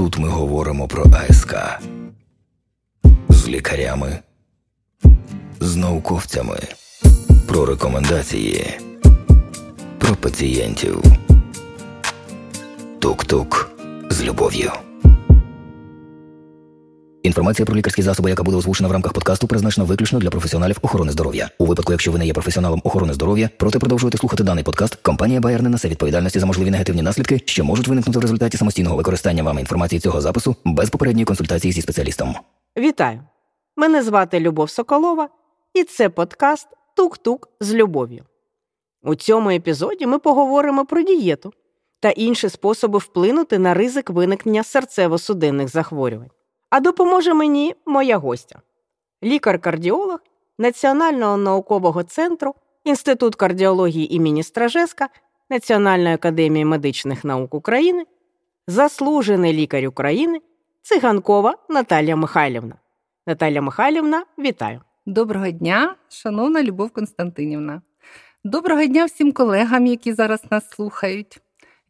Тут ми говоримо про АСК з лікарями, з науковцями, про рекомендації, про пацієнтів. Тук-тук з любов'ю. Інформація про лікарські засоби, яка буде озвучена в рамках подкасту, призначена виключно для професіоналів охорони здоров'я. У випадку, якщо ви не є професіоналом охорони здоров'я, проте продовжуєте слухати даний подкаст, компанія Bayer не несе відповідальності за можливі негативні наслідки, що можуть виникнути в результаті самостійного використання вами інформації цього запису без попередньої консультації зі спеціалістом. Вітаю! Мене звати Любов Соколова, і це подкаст Тук-Тук з любов'ю. У цьому епізоді ми поговоримо про дієту та інші способи вплинути на ризик виникнення серцево-судинних захворювань. А допоможе мені моя гостя, лікар-кардіолог Національного наукового центру, Інститут кардіології імені Стражеска Національної академії медичних наук України, заслужений лікар України Циганкова Наталія Михайлівна. Наталія Михайлівна, вітаю! Доброго дня, шановна Любов Константинівна. Доброго дня всім колегам, які зараз нас слухають.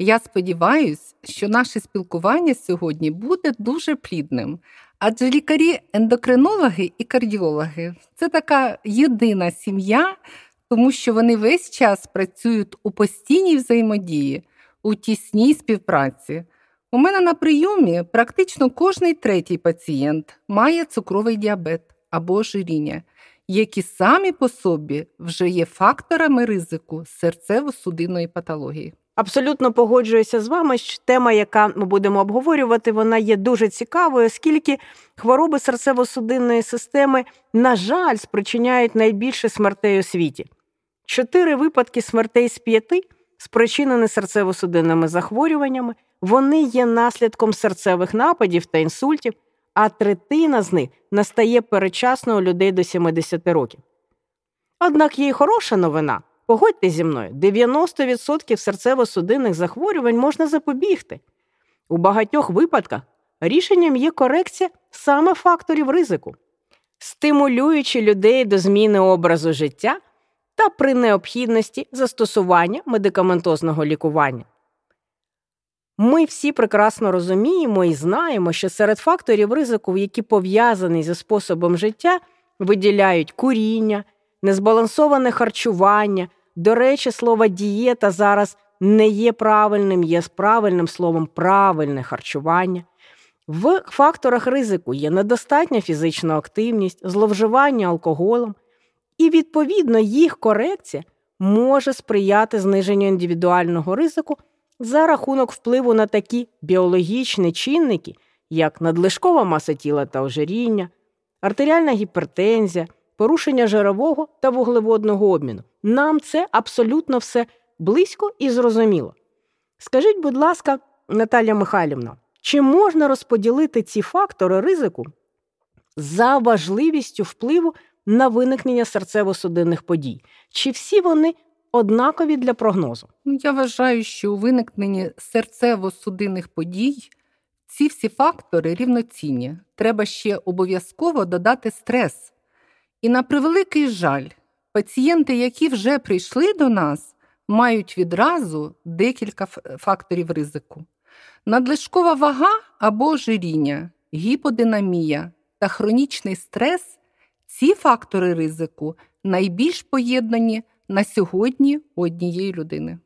Я сподіваюся, що наше спілкування сьогодні буде дуже плідним, адже лікарі-ендокринологи і кардіологи це така єдина сім'я, тому що вони весь час працюють у постійній взаємодії, у тісній співпраці. У мене на прийомі практично кожний третій пацієнт має цукровий діабет або ожиріння, які самі по собі вже є факторами ризику серцево-судинної патології. Абсолютно погоджуюся з вами. що Тема, яка ми будемо обговорювати, вона є дуже цікавою, оскільки хвороби серцево-судинної системи, на жаль, спричиняють найбільше смертей у світі. Чотири випадки смертей з п'яти, спричинені серцево-судинними захворюваннями, вони є наслідком серцевих нападів та інсультів, а третина з них настає передчасно у людей до 70 років. Однак є й хороша новина. Погодьте зі мною, 90% серцево-судинних захворювань можна запобігти. У багатьох випадках рішенням є корекція саме факторів ризику, стимулюючи людей до зміни образу життя та при необхідності застосування медикаментозного лікування. Ми всі прекрасно розуміємо і знаємо, що серед факторів ризику, які пов'язані зі способом життя, виділяють куріння, незбалансоване харчування. До речі, слово дієта зараз не є правильним, є правильним словом правильне харчування. В факторах ризику є недостатня фізична активність, зловживання алкоголем, і, відповідно, їх корекція може сприяти зниженню індивідуального ризику за рахунок впливу на такі біологічні чинники, як надлишкова маса тіла та ожиріння, артеріальна гіпертензія порушення жирового та вуглеводного обміну. Нам це абсолютно все близько і зрозуміло. Скажіть, будь ласка, Наталя Михайлівна, чи можна розподілити ці фактори ризику за важливістю впливу на виникнення серцево-судинних подій? Чи всі вони однакові для прогнозу? Ну, я вважаю, що у виникненні серцево-судинних подій ці всі фактори рівноцінні. Треба ще обов'язково додати стрес. І на превеликий жаль, пацієнти, які вже прийшли до нас, мають відразу декілька факторів ризику. Надлишкова вага або ожиріння, гіподинамія та хронічний стрес ці фактори ризику найбільш поєднані на сьогодні у однієї людини.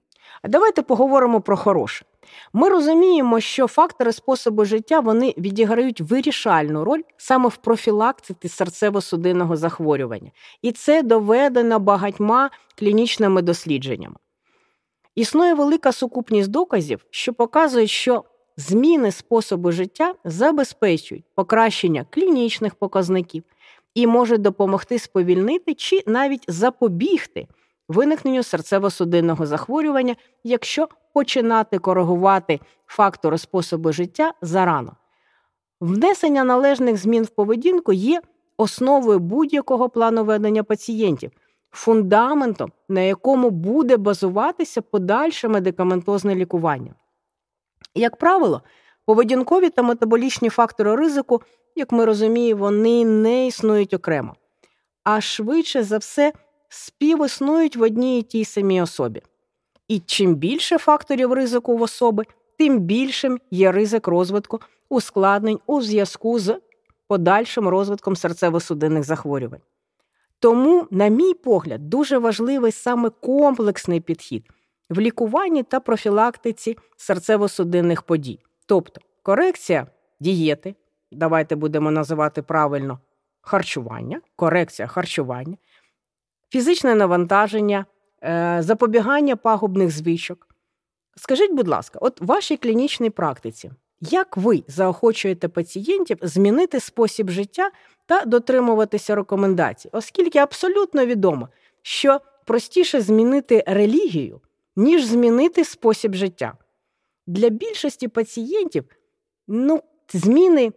А давайте поговоримо про хороше. Ми розуміємо, що фактори способу життя вони відіграють вирішальну роль саме в профілактиці серцево-судинного захворювання, і це доведено багатьма клінічними дослідженнями. Існує велика сукупність доказів, що показують, що зміни способу життя забезпечують покращення клінічних показників і можуть допомогти сповільнити чи навіть запобігти виникненню серцево-судинного захворювання, якщо починати коригувати фактори способу життя зарано. Внесення належних змін в поведінку є основою будь-якого плану ведення пацієнтів, фундаментом, на якому буде базуватися подальше медикаментозне лікування. Як правило, поведінкові та метаболічні фактори ризику, як ми розуміємо, вони не існують окремо, а швидше за все співіснують в одній і тій самій особі. І чим більше факторів ризику в особи, тим більшим є ризик розвитку ускладнень у зв'язку з подальшим розвитком серцево-судинних захворювань. Тому, на мій погляд, дуже важливий саме комплексний підхід в лікуванні та профілактиці серцево-судинних подій. Тобто корекція дієти, давайте будемо називати правильно харчування, корекція харчування, фізичне навантаження, е, запобігання пагубних звичок. Скажіть, будь ласка, от в вашій клінічній практиці, як ви заохочуєте пацієнтів змінити спосіб життя та дотримуватися рекомендацій, оскільки абсолютно відомо, що простіше змінити релігію, ніж змінити спосіб життя. Для більшості пацієнтів ну, зміни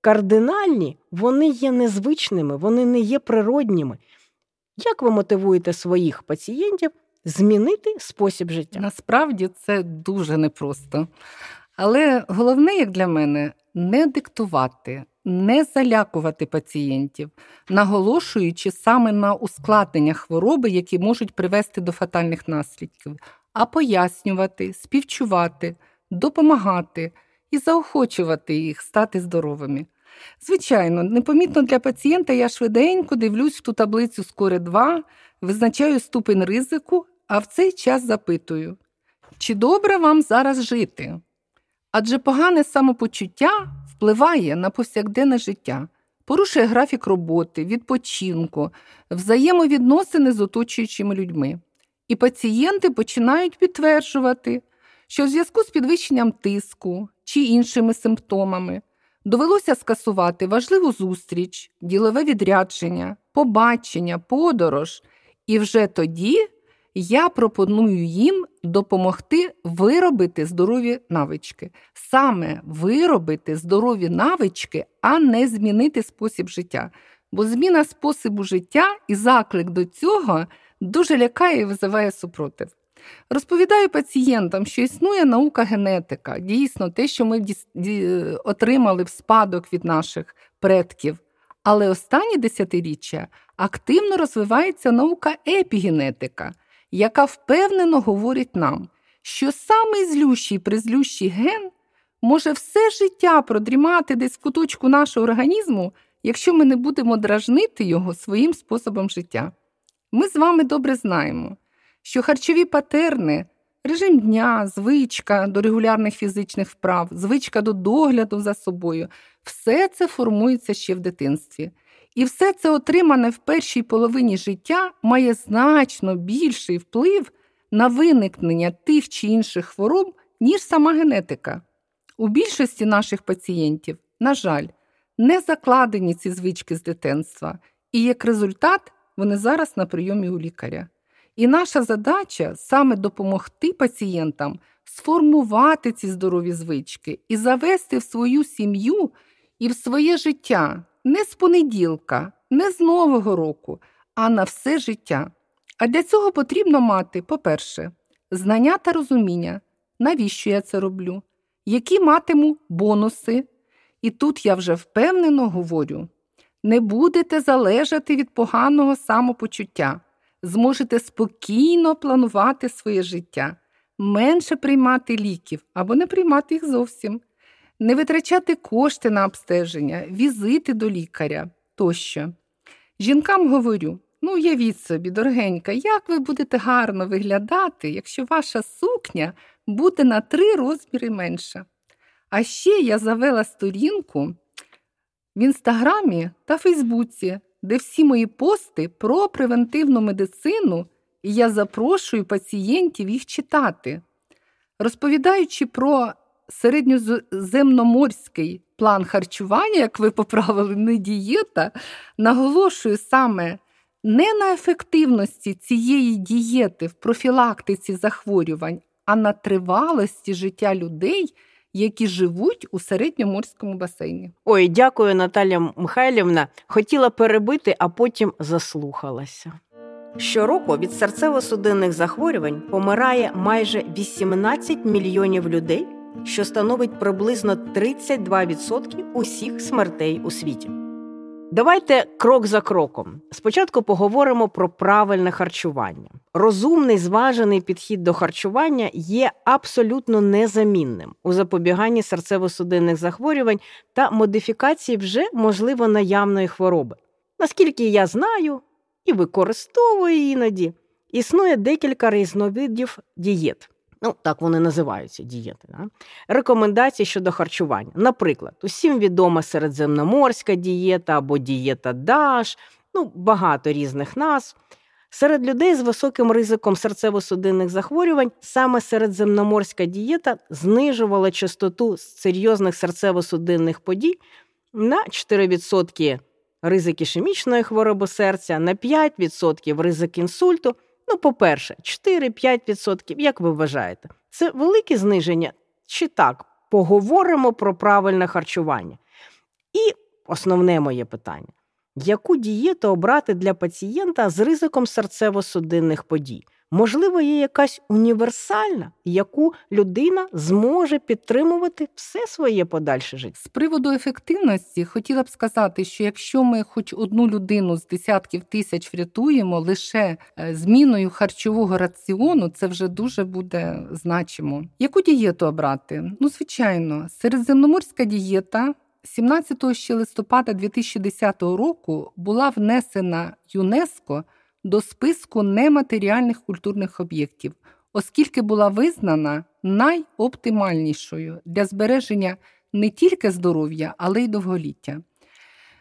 кардинальні, вони є незвичними, вони не є природніми. Як ви мотивуєте своїх пацієнтів змінити спосіб життя? Насправді це дуже непросто. Але головне, як для мене, не диктувати, не залякувати пацієнтів, наголошуючи саме на ускладнення хвороби, які можуть привести до фатальних наслідків, а пояснювати, співчувати, допомагати і заохочувати їх стати здоровими. Звичайно, непомітно для пацієнта я швиденько дивлюсь в ту таблицю скоре 2, визначаю ступень ризику, а в цей час запитую, чи добре вам зараз жити? Адже погане самопочуття впливає на повсякденне життя, порушує графік роботи, відпочинку, взаємовідносини з оточуючими людьми. І пацієнти починають підтверджувати, що в зв'язку з підвищенням тиску чи іншими симптомами довелося скасувати важливу зустріч, ділове відрядження, побачення, подорож, і вже тоді я пропоную їм допомогти виробити здорові навички. Саме виробити здорові навички, а не змінити спосіб життя. Бо зміна способу життя і заклик до цього дуже лякає і визиває супротив. Розповідаю пацієнтам, що існує наука генетика, дійсно те, що ми отримали в спадок від наших предків. Але останні десятиріччя активно розвивається наука епігенетика, яка впевнено говорить нам, що самий злющий призлющий ген може все життя продрімати десь в куточку нашого організму, якщо ми не будемо дражнити його своїм способом життя. Ми з вами добре знаємо, що харчові патерни, режим дня, звичка до регулярних фізичних вправ, звичка до догляду за собою все це формується ще в дитинстві. І все це отримане в першій половині життя має значно більший вплив на виникнення тих чи інших хвороб, ніж сама генетика. У більшості наших пацієнтів, на жаль, не закладені ці звички з дитинства, і як результат вони зараз на прийомі у лікаря. І наша задача саме допомогти пацієнтам сформувати ці здорові звички і завести в свою сім'ю і в своє життя не з понеділка, не з Нового року, а на все життя. А для цього потрібно мати, по-перше, знання та розуміння, навіщо я це роблю, які матиму бонуси. І тут я вже впевнено говорю: не будете залежати від поганого самопочуття, зможете спокійно планувати своє життя, менше приймати ліків або не приймати їх зовсім не витрачати кошти на обстеження, візити до лікаря тощо. Жінкам говорю: ну, уявіть собі, дорогенька, як ви будете гарно виглядати, якщо ваша сукня буде на три розміри менша. А ще я завела сторінку в інстаграмі та Фейсбуці, де всі мої пости про превентивну медицину, і я запрошую пацієнтів їх читати. Розповідаючи про середньоземноморський план харчування, як ви поправили, не дієта, наголошую саме не на ефективності цієї дієти в профілактиці захворювань, а на тривалості життя людей. Які живуть у середньоморському басейні. Ой, дякую, Наталя Михайлівна. Хотіла перебити, а потім заслухалася. Щороку від серцево-судинних захворювань помирає майже 18 мільйонів людей, що становить приблизно 32% усіх смертей у світі. Давайте крок за кроком. Спочатку поговоримо про правильне харчування. Розумний зважений підхід до харчування є абсолютно незамінним у запобіганні серцево-судинних захворювань та модифікації вже можливо наявної хвороби. Наскільки я знаю і використовую іноді, існує декілька різновидів дієт. Ну, так вони називаються дієти. Да? Рекомендації щодо харчування. Наприклад, усім відома середземноморська дієта або дієта Даш, ну, багато різних назв. Серед людей з високим ризиком серцево-судинних захворювань саме середземноморська дієта знижувала частоту серйозних серцево-судинних подій на 4% ризик ішемічної хвороби серця, на 5% ризик інсульту. Ну, по-перше, 4-5%, як ви вважаєте, це велике зниження чи так? Поговоримо про правильне харчування. І основне моє питання: яку дієту обрати для пацієнта з ризиком серцево-судинних подій? Можливо, є якась універсальна, яку людина зможе підтримувати все своє подальше життя. З приводу ефективності хотіла б сказати, що якщо ми хоч одну людину з десятків тисяч врятуємо лише е, зміною харчового раціону, це вже дуже буде значимо. Яку дієту обрати? Ну, звичайно, середземноморська дієта. 17 ще листопада 2010 року була внесена ЮНЕСКО до списку нематеріальних культурних об'єктів, оскільки була визнана найоптимальнішою для збереження не тільки здоров'я, але й довголіття.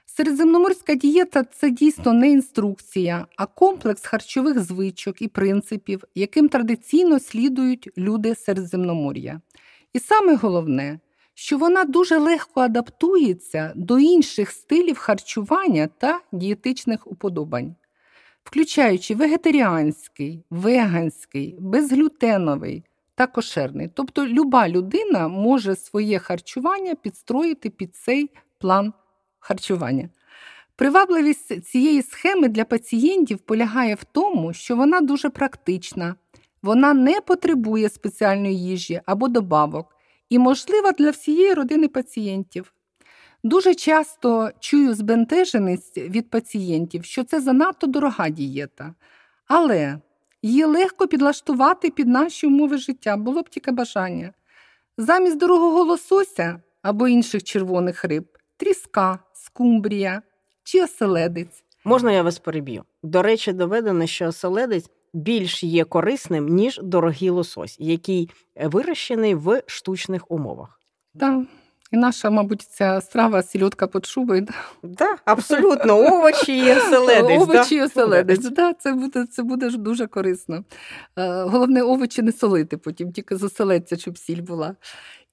Середземноморська дієта це дійсно не інструкція, а комплекс харчових звичок і принципів, яким традиційно слідують люди Середземномор'я. І саме головне, що вона дуже легко адаптується до інших стилів харчування та дієтичних уподобань включаючи вегетаріанський, веганський, безглютеновий та кошерний. Тобто люба людина може своє харчування підстроїти під цей план харчування. Привабливість цієї схеми для пацієнтів полягає в тому, що вона дуже практична, вона не потребує спеціальної їжі або добавок і можлива для всієї родини пацієнтів. Дуже часто чую збентеженість від пацієнтів, що це занадто дорога дієта, але її легко підлаштувати під наші умови життя, було б тільки бажання. Замість дорогого лосося або інших червоних риб тріска, скумбрія чи оселедець. Можна я вас переб'ю? До речі, доведено, що оселедець більш є корисним, ніж дорогий лосось, який вирощений в штучних умовах. Так. І наша, мабуть, ця страва сільотка під шубою. Да, абсолютно, овочі і оселедець. Овочі і оселедець, да, це буде це буде дуже корисно. Е, головне, овочі не солити потім, тільки з оселедця, щоб сіль була.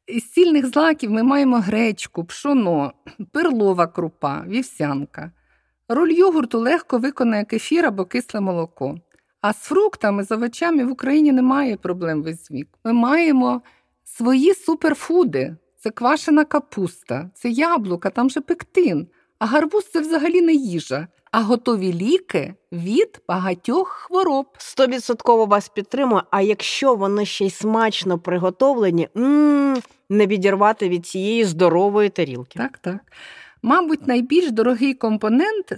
Із сільних злаків ми маємо гречку, пшоно, перлова крупа, вівсянка. Роль йогурту легко виконає кефір або кисле молоко. А з фруктами, з овочами в Україні немає проблем весь вік. Ми маємо свої суперфуди це квашена капуста, це яблука, там же пектин. А гарбуз це взагалі не їжа, а готові ліки від багатьох хвороб. Стовідсотково вас підтримую. А якщо вони ще й смачно приготовлені, м-м, не відірвати від цієї здорової тарілки. Так, так. Мабуть, найбільш дорогий компонент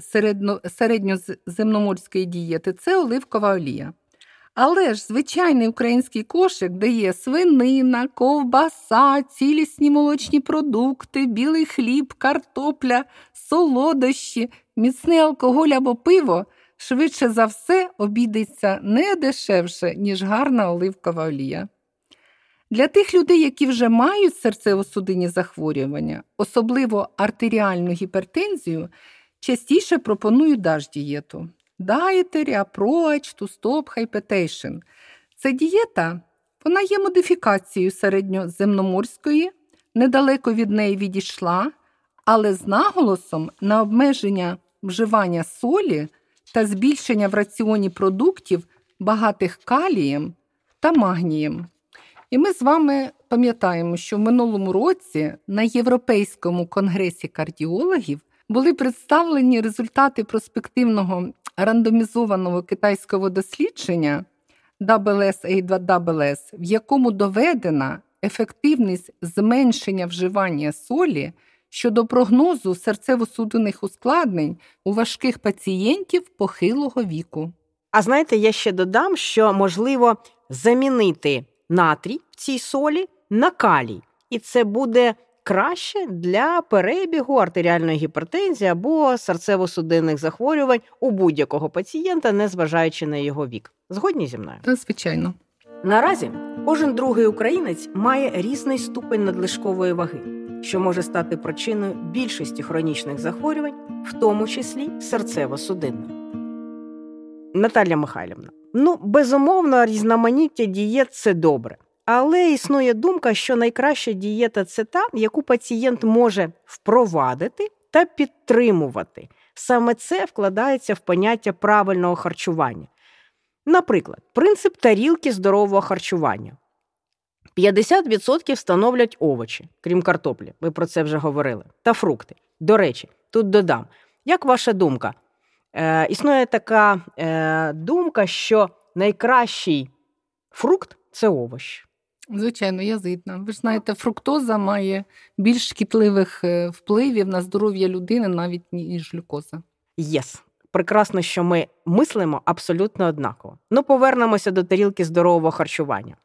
середньоземноморської дієти це оливкова олія. Але ж звичайний український кошик, де є свинина, ковбаса, цілісні молочні продукти, білий хліб, картопля, солодощі, міцний алкоголь або пиво, швидше за все обійдеться не дешевше, ніж гарна оливкова олія. Для тих людей, які вже мають серцево-судинні захворювання, особливо артеріальну гіпертензію, частіше пропонують даж дієту. Dietary Approach to Stop Hypertension. Це дієта, вона є модифікацією середньоземноморської, недалеко від неї відійшла, але з наголосом на обмеження вживання солі та збільшення в раціоні продуктів, багатих калієм та магнієм. І ми з вами пам'ятаємо, що в минулому році на Європейському конгресі кардіологів були представлені результати проспективного рандомізованого китайського дослідження WS-A2WS, в якому доведена ефективність зменшення вживання солі щодо прогнозу серцево-судинних ускладнень у важких пацієнтів похилого віку. А знаєте, я ще додам, що можливо замінити натрій в цій солі на калій, і це буде краще для перебігу артеріальної гіпертензії або серцево-судинних захворювань у будь-якого пацієнта, незважаючи на його вік. Згодні зі мною? Звичайно. Наразі кожен другий українець має різний ступень надлишкової ваги, що може стати причиною більшості хронічних захворювань, в тому числі серцево-судинних. Наталя Михайлівна, ну безумовно, різноманіття дієт це добре. Але існує думка, що найкраща дієта це та, яку пацієнт може впровадити та підтримувати. Саме це вкладається в поняття правильного харчування. Наприклад, принцип тарілки здорового харчування. 50% становлять овочі, крім картоплі, ви про це вже говорили, та фрукти. До речі, тут додам. Як ваша думка? Е, Існує така е, думка, що найкращий фрукт це овощ. Звичайно, я згідна. Ви ж знаєте, фруктоза має більш шкідливих е, впливів на здоров'я людини, навіть ніж глюкоза. Yes. Прекрасно, що ми мислимо абсолютно однаково. Ну, повернемося до тарілки здорового харчування.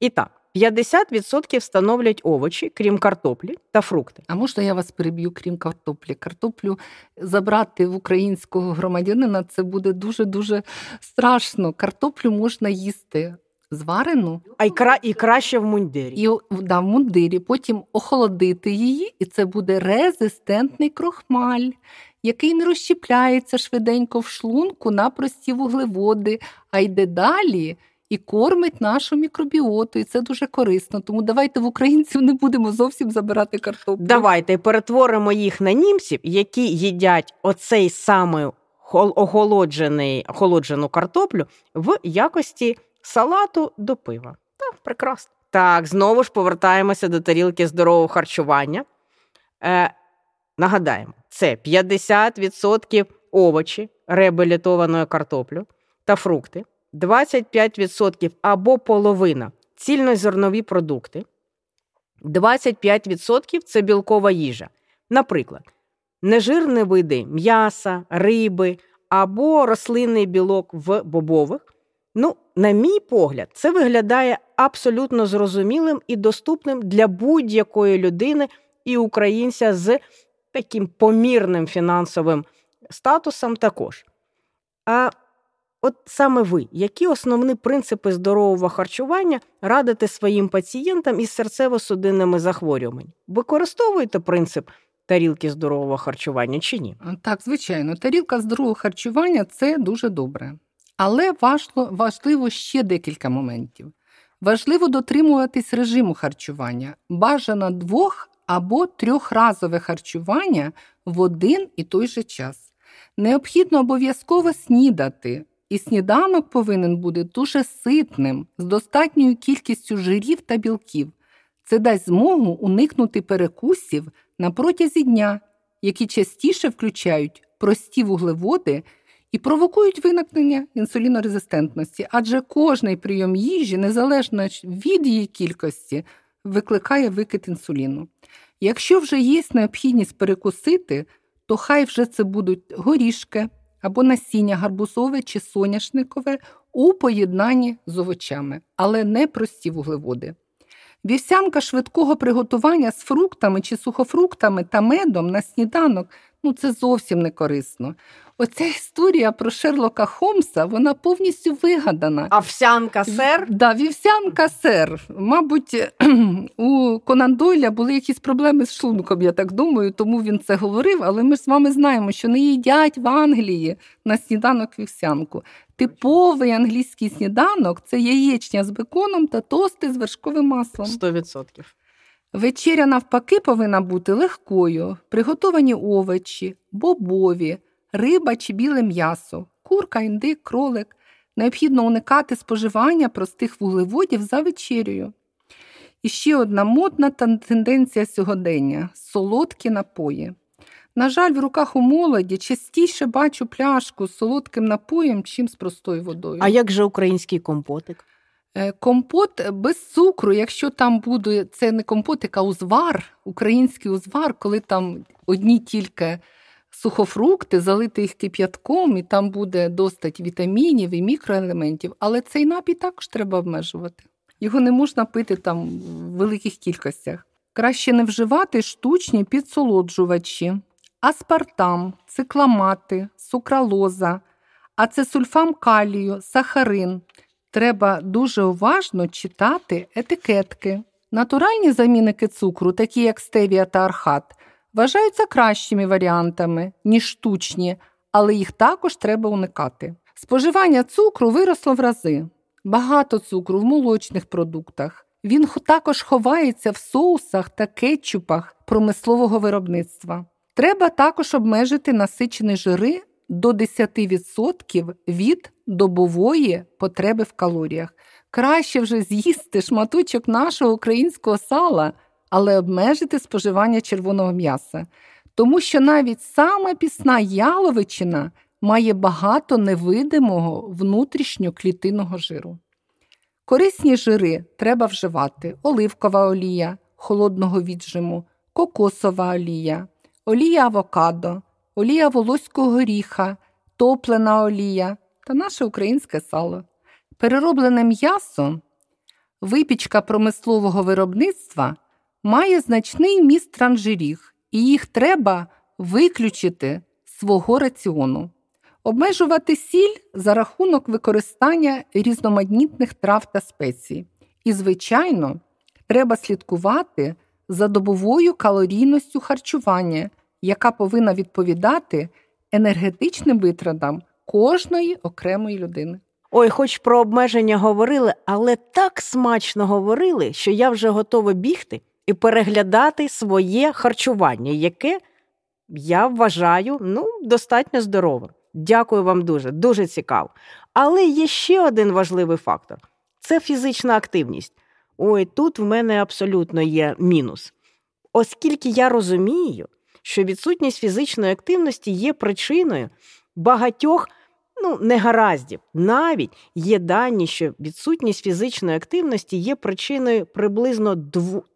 І так, 50% становлять овочі, крім картоплі та фрукти. А можна я вас переб'ю, крім картоплі? Картоплю забрати в українського громадянина це буде дуже дуже страшно. Картоплю можна їсти зварену А й, кра... і краще в мундирі. і да, в мундирі, потім охолодити її, і це буде резистентний крохмаль, який не розщепляється швиденько в шлунку на прості вуглеводи, а йде далі. І кормить нашу мікробіоту, і це дуже корисно. Тому давайте в українців не будемо зовсім забирати картоплю. Давайте перетворимо їх на німців, які їдять оцей самий охолоджений, охолоджену картоплю в якості салату до пива. Так, прекрасно. Так, знову ж повертаємося до тарілки здорового харчування. Е, нагадаємо, це 50% овочі реабілітованої картоплю та фрукти, 25% або половина цільнозернові продукти, 25% це білкова їжа. Наприклад, нежирні види м'яса, риби або рослинний білок в бобових. Ну, на мій погляд, це виглядає абсолютно зрозумілим і доступним для будь-якої людини і українця з таким помірним фінансовим статусом також. А от саме ви, які основні принципи здорового харчування радите своїм пацієнтам із серцево-судинними захворюваннями? Використовуєте принцип тарілки здорового харчування чи ні? Так, звичайно, тарілка здорового харчування це дуже добре. Але важливо, важливо ще декілька моментів. Важливо дотримуватись режиму харчування, бажано двох або трьохразове харчування в один і той же час. Необхідно обов'язково снідати, і сніданок повинен бути дуже ситним, з достатньою кількістю жирів та білків. Це дасть змогу уникнути перекусів на протязі дня, які частіше включають прості вуглеводи і провокують виникнення інсулінорезистентності, адже кожний прийом їжі, незалежно від її кількості, викликає викид інсуліну. Якщо вже є необхідність перекусити, то хай вже це будуть горішки або насіння гарбузове чи соняшникове у поєднанні з овочами, але не прості вуглеводи. Вівсянка швидкого приготування з фруктами чи сухофруктами та медом на сніданок ну це зовсім не корисно. Оця історія про Шерлока Холмса, вона повністю вигадана. Овсянка сер? Да, вівсянка сер. Мабуть, у Конан Дойля були якісь проблеми з шлунком, я так думаю, тому він це говорив. Але ми ж з вами знаємо, що не їдять в Англії на сніданок вівсянку. Типовий англійський сніданок це яєчня з беконом та тости з вершковим маслом. 100%. Вечеря, навпаки, повинна бути легкою, приготовані овочі, бобові, риба чи біле м'ясо, курка, індик, кролик. Необхідно уникати споживання простих вуглеводів за вечерею. І ще одна модна тенденція сьогодення солодкі напої. На жаль, в руках у молоді частіше бачу пляшку з солодким напоєм, чим з простою водою. А як же український компотик? Е, компот без цукру, якщо там буде це не компотик, а узвар, український узвар, коли там одні тільки сухофрукти, залити їх кип'ятком, і там буде достать вітамінів і мікроелементів, але цей напій також треба обмежувати. Його не можна пити там в великих кількостях. Краще не вживати штучні підсолоджувачі, аспартам, цикламати, сукралоза, ацесульфам калію, сахарин. Треба дуже уважно читати етикетки. Натуральні замінники цукру, такі як стевія та архат, вважаються кращими варіантами, ніж штучні, але їх також треба уникати. Споживання цукру виросло в рази. Багато цукру в молочних продуктах. Він також ховається в соусах та кетчупах промислового виробництва. Треба також обмежити насичені жири до 10% від добової потреби в калоріях. Краще вже з'їсти шматочок нашого українського сала, але обмежити споживання червоного м'яса, тому що навіть сама пісна яловичина має багато невидимого внутрішньоклітинного жиру. Корисні жири треба вживати: оливкова олія холодного віджиму, кокосова олія, олія авокадо, олія волоського горіха, топлена олія та наше українське сало. Перероблене м'ясо, випічка промислового виробництва має значний міст транжирів, і їх треба виключити свого раціону, обмежувати сіль за рахунок використання різноманітних трав та спецій. І, звичайно, треба слідкувати за добовою калорійністю харчування, яка повинна відповідати енергетичним витратам кожної окремої людини. Ой, хоч про обмеження говорили, але так смачно говорили, що я вже готова бігти і переглядати своє харчування, яке я вважаю ну, достатньо здоровим. Дякую вам дуже, дуже цікаво. Але є ще один важливий фактор це фізична активність. Ой, тут в мене абсолютно є мінус. Оскільки я розумію, що відсутність фізичної активності є причиною багатьох ну, негараздів. Навіть є дані, що відсутність фізичної активності є причиною приблизно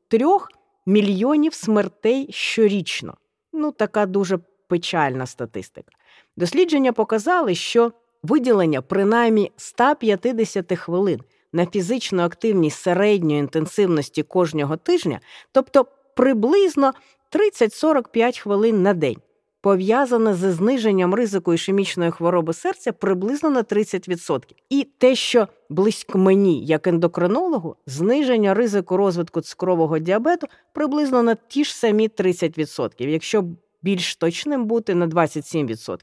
3 мільйонів смертей щорічно. Ну, така дуже печальна статистика. Дослідження показали, що виділення принаймні 150 хвилин на фізичну активність середньої інтенсивності кожного тижня, тобто приблизно 30-45 хвилин на день, пов'язане зі зниженням ризику ішемічної хвороби серця приблизно на 30%. І те, що близько мені, як ендокринологу, зниження ризику розвитку цукрового діабету приблизно на ті ж самі 30%, якщо більш точним бути на 27%.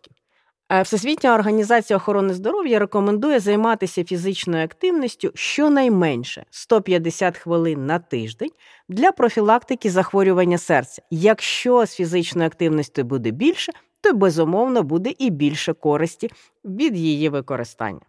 Е, Всесвітня організація охорони здоров'я рекомендує займатися фізичною активністю щонайменше 150 хвилин на тиждень для профілактики захворювання серця. Якщо з фізичною активністю буде більше, то безумовно буде і більше користі від її використання.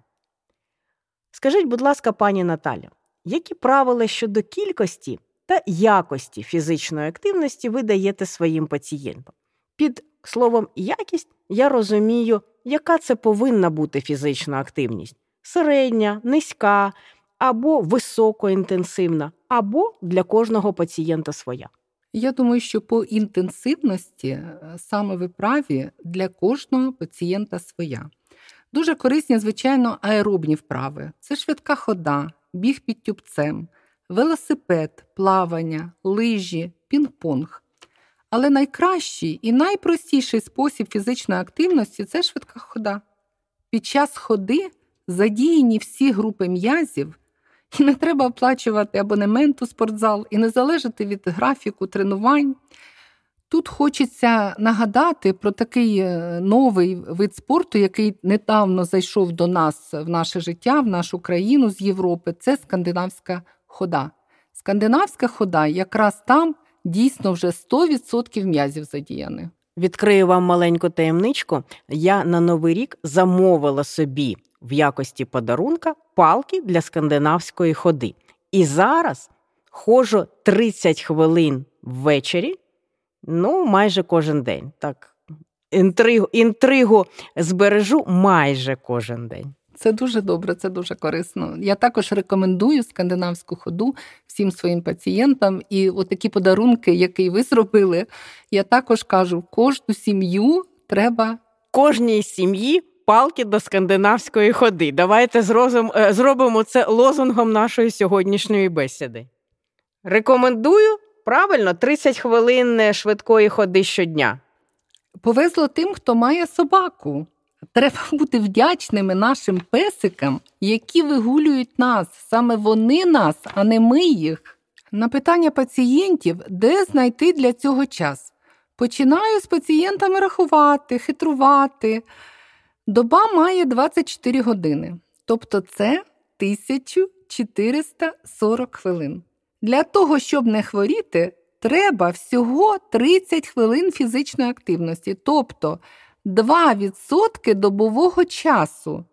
Скажіть, будь ласка, пані Наталю, які правила щодо кількості та якості фізичної активності ви даєте своїм пацієнтам? Під словом якість я розумію, яка це повинна бути фізична активність середня, низька або високоінтенсивна, або для кожного пацієнта своя. Я думаю, що по інтенсивності е, саме ви праві для кожного пацієнта своя. Дуже корисні, звичайно, аеробні вправи. Це швидка хода, біг під тюбцем, велосипед, плавання, лижі, пінг-понг. Але найкращий і найпростіший спосіб фізичної активності це швидка хода. Під час ходи задіяні всі групи м'язів, і не треба оплачувати абонемент у спортзал і не залежати від графіку тренувань. Тут хочеться нагадати про такий е, новий вид спорту, який недавно зайшов до нас в наше життя, в нашу країну з Європи. Це скандинавська хода. Скандинавська хода якраз там дійсно вже 100% м'язів задіяні. Відкрию вам маленьку таємничку. Я на новий рік замовила собі в якості подарунка палки для скандинавської ходи. І зараз ходжу 30 хвилин ввечері, ну, майже кожен день. Так, інтригу, інтригу збережу майже кожен день. Це дуже добре, це дуже корисно. Я також рекомендую скандинавську ходу всім своїм пацієнтам. І от такі подарунки, які ви зробили, я також кажу: кожну сім'ю треба кожній сім'ї палки до скандинавської ходи. Давайте е, зробимо це лозунгом нашої сьогоднішньої бесіди. Рекомендую правильно 30 хвилин швидкої ходи щодня. Повезло тим, хто має собаку. Треба бути вдячними нашим песикам, які вигулюють нас. Саме вони нас, а не ми їх. На питання пацієнтів, де знайти для цього час. Починаю з пацієнтами рахувати, хитрувати. Доба має 24 години, тобто це 1440 хвилин. Для того, щоб не хворіти, треба всього 30 хвилин фізичної активності, тобто 2% добового часу.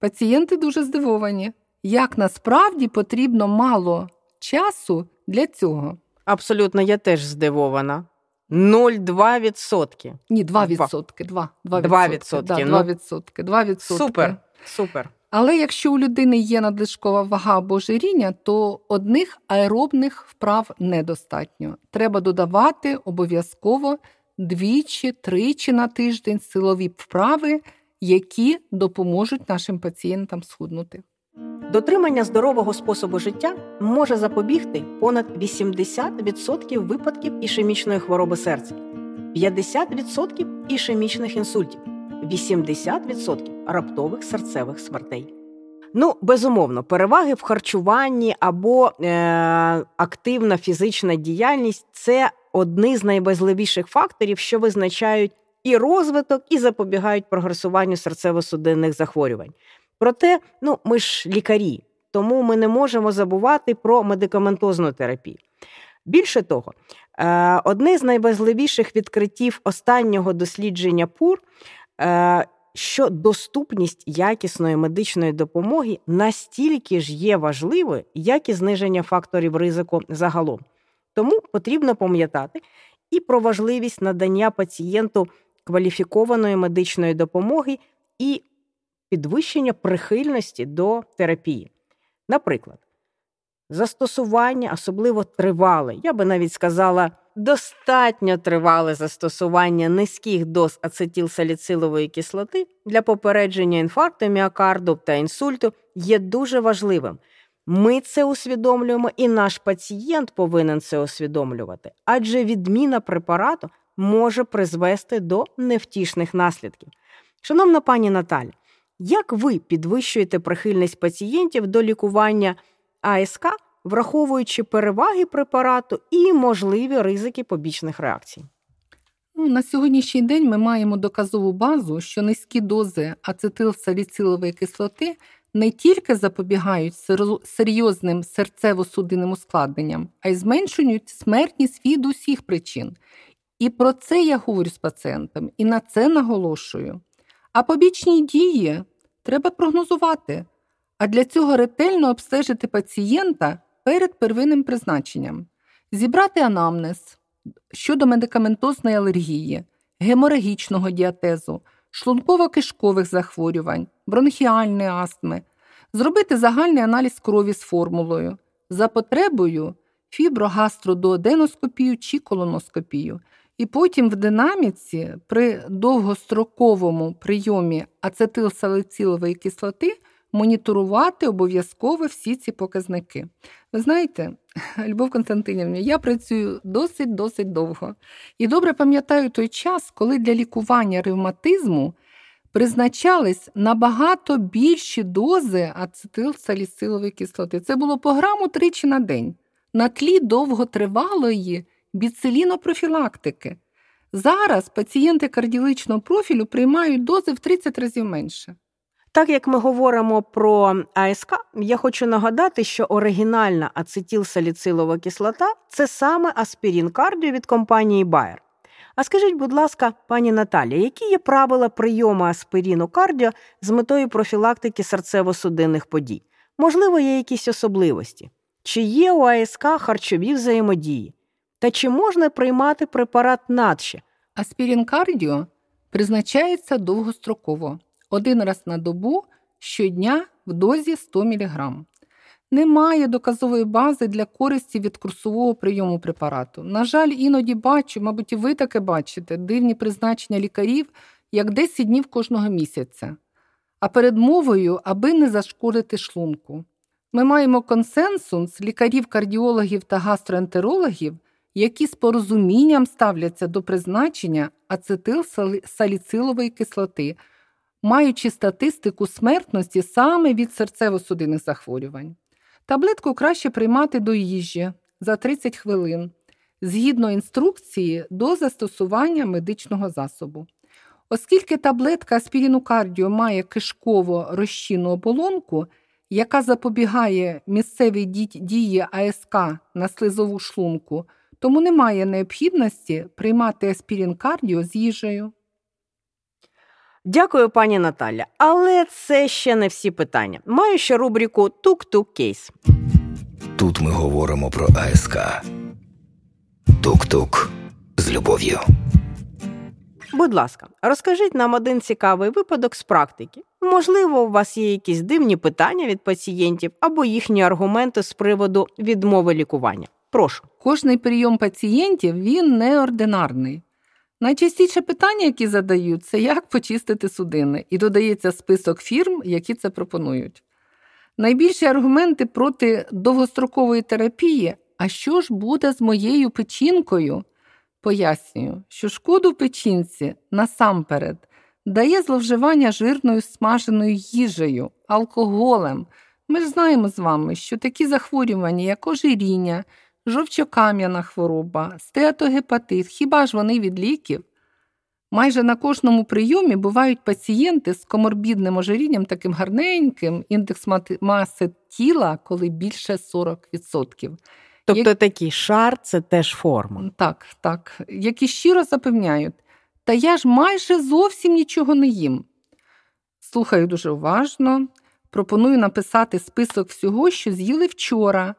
Пацієнти дуже здивовані, як насправді потрібно мало часу для цього. Абсолютно, я теж здивована. 0,2%. Ні, 2%. 2, 2%. 2%. Да, 2%. 2%. Супер. Супер. Але якщо у людини є надлишкова вага або жиріння, то одних аеробних вправ недостатньо. Треба додавати обов'язково двічі, тричі на тиждень силові вправи, які допоможуть нашим пацієнтам схуднути. Дотримання здорового способу життя може запобігти понад 80% випадків ішемічної хвороби серця, 50% ішемічних інсультів, 80% раптових серцевих смертей. Ну, безумовно, переваги в харчуванні або е, активна фізична діяльність це одні з найважливіших факторів, що визначають і розвиток, і запобігають прогресуванню серцево-судинних захворювань. Проте, ну, ми ж лікарі, тому ми не можемо забувати про медикаментозну терапію. Більше того, е, одне з найважливіших відкриттів останнього дослідження ПУР, е, що доступність якісної медичної допомоги настільки ж є важливою, як і зниження факторів ризику загалом. Тому потрібно пам'ятати і про важливість надання пацієнту кваліфікованої медичної допомоги і підвищення прихильності до терапії. Наприклад, застосування особливо тривале, я би навіть сказала, достатньо тривале застосування низьких доз ацетилсаліцилової кислоти для попередження інфаркту міокарду та інсульту є дуже важливим. Ми це усвідомлюємо, і наш пацієнт повинен це усвідомлювати, адже відміна препарату може призвести до невтішних наслідків. Шановна пані Наталі, як ви підвищуєте прихильність пацієнтів до лікування АСК, враховуючи переваги препарату і можливі ризики побічних реакцій? Ну, На сьогоднішній день ми маємо доказову базу, що низькі дози ацетилсаліцилової кислоти не тільки запобігають серйозним серцево-судинним ускладненням, а й зменшують смертність від усіх причин. І про це я говорю з пацієнтом, і на це наголошую. А побічні дії треба прогнозувати, а для цього ретельно обстежити пацієнта перед первинним призначенням, зібрати анамнез щодо медикаментозної алергії, геморагічного діатезу, шлунково-кишкових захворювань, бронхіальної астми, зробити загальний аналіз крові з формулою, за потребою фіброгастродооденоскопію чи колоноскопію. І потім в динаміці при довгостроковому прийомі ацетилсалицилової кислоти моніторувати обов'язково всі ці показники. Ви знаєте, Любов Константинівна, я працюю досить-досить довго і добре пам'ятаю той час, коли для лікування ревматизму призначались набагато більші дози ацетилсаліцилової кислоти. Це було по граму тричі на день на тлі довготривалої біцилінопрофілактики. Зараз пацієнти кардіологічного профілю приймають дози в 30 разів менше. Так як ми говоримо про АСК, я хочу нагадати, що оригінальна ацетилсаліцилова кислота це саме аспірін кардіо від компанії Bayer. А скажіть, будь ласка, пані Наталі, які є правила прийому аспиріну кардіо з метою профілактики серцево-судинних подій? Можливо, є якісь особливості? Чи є у АСК харчові взаємодії? Та чи можна приймати препарат надще? Аспірін кардіо призначається довгостроково один раз на добу щодня в дозі 100 мг. Немає доказової бази для користі від курсового прийому препарату. На жаль, іноді бачу, мабуть, і ви таке бачите, дивні призначення лікарів, як 10 днів кожного місяця, а перед мовою, аби не зашкодити шлунку. Ми маємо консенсус лікарів, кардіологів та гастроентерологів, які з порозумінням ставляться до призначення ацетилсаліцилової кислоти, маючи статистику смертності саме від серцево-судинних захворювань. Таблетку краще приймати до їжі за 30 хвилин згідно інструкції до застосування медичного засобу. Оскільки таблетка Аспірінукардіо має кишково розчинну оболонку, яка запобігає місцевій дії АСК на слизову шлунку, тому немає необхідності приймати аспірін кардіо з їжею. Дякую, пані Наталя. Але це ще не всі питання. Маю ще рубрику Тук-тук кейс. Тут ми говоримо про АСК. Тук-тук з любов'ю. Будь ласка, розкажіть нам один цікавий випадок з практики. Можливо, у вас є якісь дивні питання від пацієнтів або їхні аргументи з приводу відмови лікування. Прошу. Кожний прийом пацієнтів він неординарний. Найчастіше питання, які задають, це як почистити судини, і додається список фірм, які це пропонують. Найбільші аргументи проти довгострокової терапії а що ж буде з моєю печінкою? Пояснюю, що шкоду печінці насамперед дає зловживання жирною смаженою їжею, алкоголем. Ми ж знаємо з вами, що такі захворювання, як ожиріння, жовчокам'яна хвороба, стеатогепатит, хіба ж вони від ліків? Майже на кожному прийомі бувають пацієнти з коморбідним ожирінням, таким гарненьким, індекс маси тіла, коли більше 40%. Тобто Як... такий шар це теж форма. Так, так. Які щиро запевняють, та я ж майже зовсім нічого не їм. Слухаю дуже уважно, пропоную написати список всього, що з'їли вчора.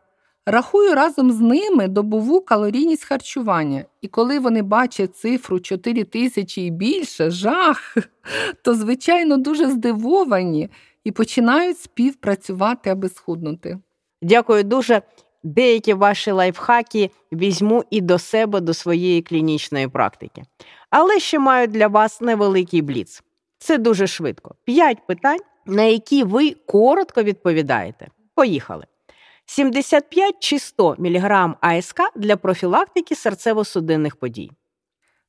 Рахую разом з ними добову калорійність харчування, і коли вони бачать цифру 4 тисячі і більше, жах, то, звичайно, дуже здивовані і починають співпрацювати, аби схуднути. Дякую дуже. Деякі ваші лайфхаки візьму і до себе до своєї клінічної практики. Але ще маю для вас невеликий бліц. Це дуже швидко. П'ять питань, на які ви коротко відповідаєте. Поїхали. 75 чи 100 мг АСК для профілактики серцево-судинних подій.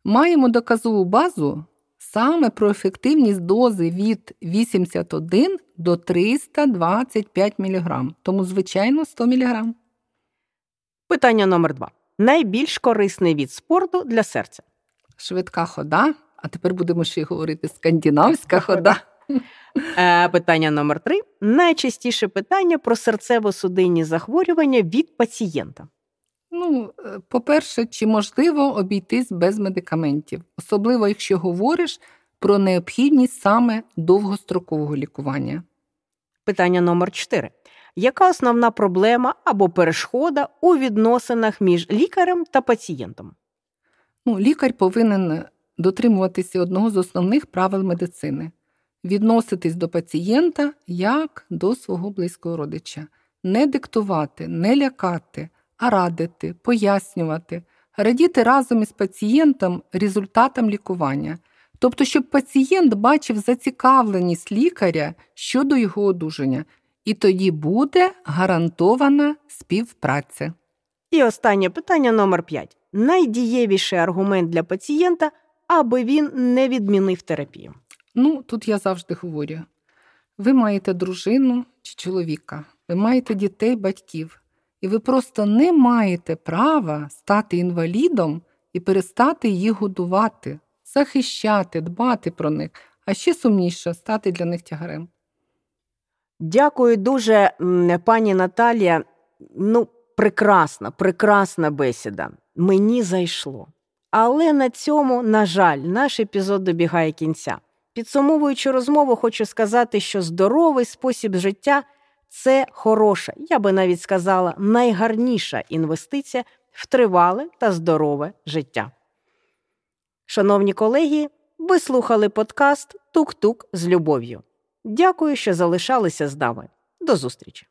Маємо доказову базу саме про ефективність дози від 81 до 325 мг, тому, звичайно, 100 мг. Питання номер два. Найбільш корисний від спорту для серця. Швидка хода. А тепер будемо ще й говорити скандинавська хода. Е, питання номер три. Найчастіше питання про серцево-судинні захворювання від пацієнта. Ну, е, по-перше, чи можливо обійтись без медикаментів, особливо якщо говориш про необхідність саме довгострокового лікування. Питання номер 4 яка основна проблема або перешкода у відносинах між лікарем та пацієнтом? Ну, Лікар повинен дотримуватися одного з основних правил медицини відноситись до пацієнта як до свого близького родича, не диктувати, не лякати, а радити, пояснювати, радіти разом із пацієнтом результатам лікування. Тобто, щоб пацієнт бачив зацікавленість лікаря щодо його одужання і тоді буде гарантована співпраця. І останнє питання номер 5. Найдієвіший аргумент для пацієнта, аби він не відмінив терапію. Ну, тут я завжди говорю: ви маєте дружину чи чоловіка, ви маєте дітей, батьків, і ви просто не маєте права стати інвалідом і перестати їх годувати, захищати, дбати про них, а ще сумніше стати для них тягарем. Дякую дуже, пані Наталія. Ну, прекрасна, прекрасна бесіда. Мені зайшло. Але на цьому, на жаль, наш епізод добігає кінця. Підсумовуючи розмову, хочу сказати, що здоровий спосіб життя це хороша, я би навіть сказала, найгарніша інвестиція в тривале та здорове життя. Шановні колеги, ви слухали подкаст Тук-Тук з любов'ю. Дякую, що залишалися з нами. До зустрічі.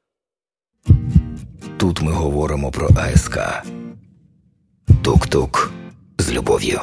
Тут ми говоримо про АСК. Тук-тук з любов'ю.